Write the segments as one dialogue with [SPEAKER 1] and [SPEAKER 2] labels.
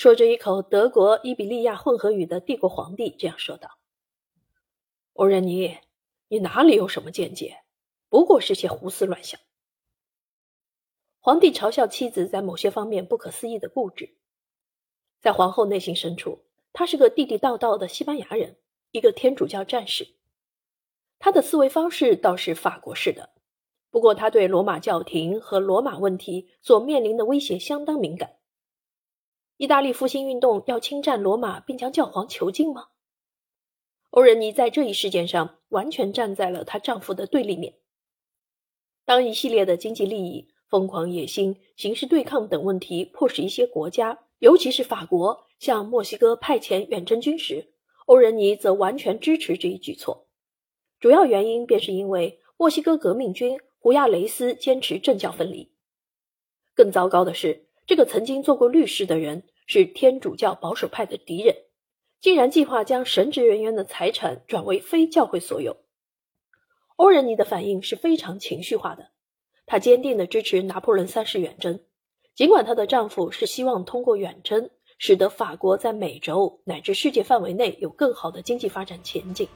[SPEAKER 1] 说着一口德国伊比利亚混合语的帝国皇帝这样说道：“欧仁尼，你哪里有什么见解？不过是些胡思乱想。”皇帝嘲笑妻子在某些方面不可思议的固执，在皇后内心深处，他是个地地道道的西班牙人，一个天主教战士。他的思维方式倒是法国式的，不过他对罗马教廷和罗马问题所面临的威胁相当敏感。意大利复兴运动要侵占罗马并将教皇囚禁吗？欧仁妮在这一事件上完全站在了她丈夫的对立面。当一系列的经济利益。疯狂野心、形势对抗等问题迫使一些国家，尤其是法国，向墨西哥派遣远征军时，欧仁妮则完全支持这一举措。主要原因便是因为墨西哥革命军胡亚雷斯坚持政教分离。更糟糕的是，这个曾经做过律师的人是天主教保守派的敌人，竟然计划将神职人员的财产转为非教会所有。欧仁妮的反应是非常情绪化的。她坚定地支持拿破仑三世远征，尽管她的丈夫是希望通过远征使得法国在美洲乃至世界范围内有更好的经济发展前景。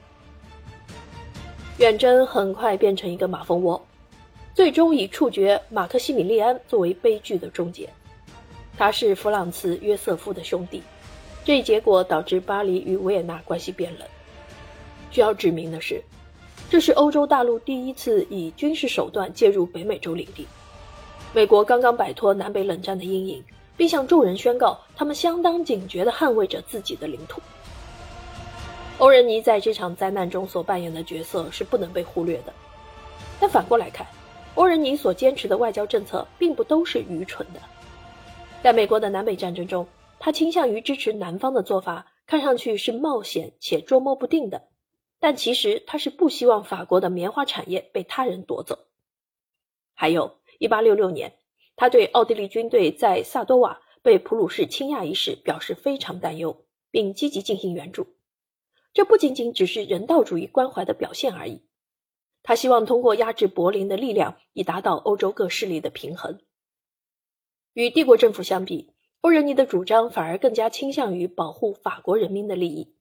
[SPEAKER 1] 远征很快变成一个马蜂窝，最终以处决马克西米利安作为悲剧的终结。他是弗朗茨·约瑟夫的兄弟，这一结果导致巴黎与维也纳关系变冷。需要指明的是。这是欧洲大陆第一次以军事手段介入北美洲领地。美国刚刚摆脱南北冷战的阴影，并向众人宣告，他们相当警觉地捍卫着自己的领土。欧仁尼在这场灾难中所扮演的角色是不能被忽略的。但反过来看，欧仁尼所坚持的外交政策并不都是愚蠢的。在美国的南北战争中，他倾向于支持南方的做法，看上去是冒险且捉摸不定的。但其实他是不希望法国的棉花产业被他人夺走。还有1866年，他对奥地利军队在萨多瓦被普鲁士倾轧一事表示非常担忧，并积极进行援助。这不仅仅只是人道主义关怀的表现而已。他希望通过压制柏林的力量，以达到欧洲各势力的平衡。与帝国政府相比，欧仁尼的主张反而更加倾向于保护法国人民的利益。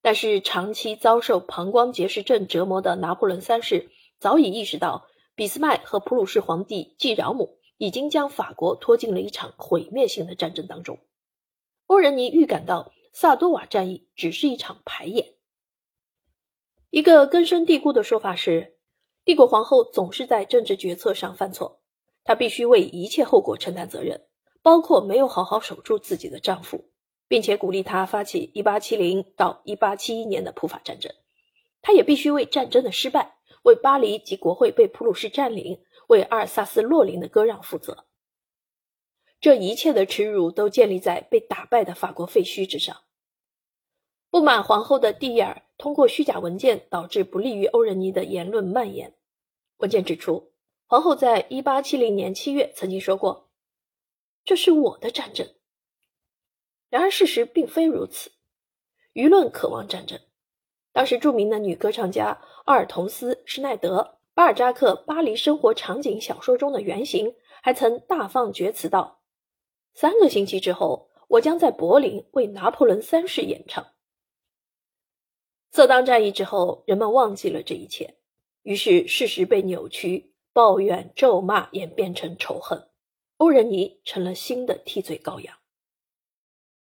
[SPEAKER 1] 但是，长期遭受膀胱结石症折磨的拿破仑三世早已意识到，俾斯麦和普鲁士皇帝继饶姆已经将法国拖进了一场毁灭性的战争当中。欧仁尼预感到，萨多瓦战役只是一场排演。一个根深蒂固的说法是，帝国皇后总是在政治决策上犯错，她必须为一切后果承担责任，包括没有好好守住自己的丈夫。并且鼓励他发起1870到1871年的普法战争，他也必须为战争的失败、为巴黎及国会被普鲁士占领、为阿尔萨斯洛林的割让负责。这一切的耻辱都建立在被打败的法国废墟之上。不满皇后的蒂尔通过虚假文件导致不利于欧仁妮的言论蔓延。文件指出，皇后在1870年7月曾经说过：“这是我的战争。”然而，事实并非如此。舆论渴望战争。当时，著名的女歌唱家阿尔同斯·施耐德，巴尔扎克《巴黎生活场景》小说中的原型，还曾大放厥词道：“三个星期之后，我将在柏林为拿破仑三世演唱。”色当战役之后，人们忘记了这一切，于是事实被扭曲，抱怨、咒骂演变成仇恨，欧仁尼成了新的替罪羔羊。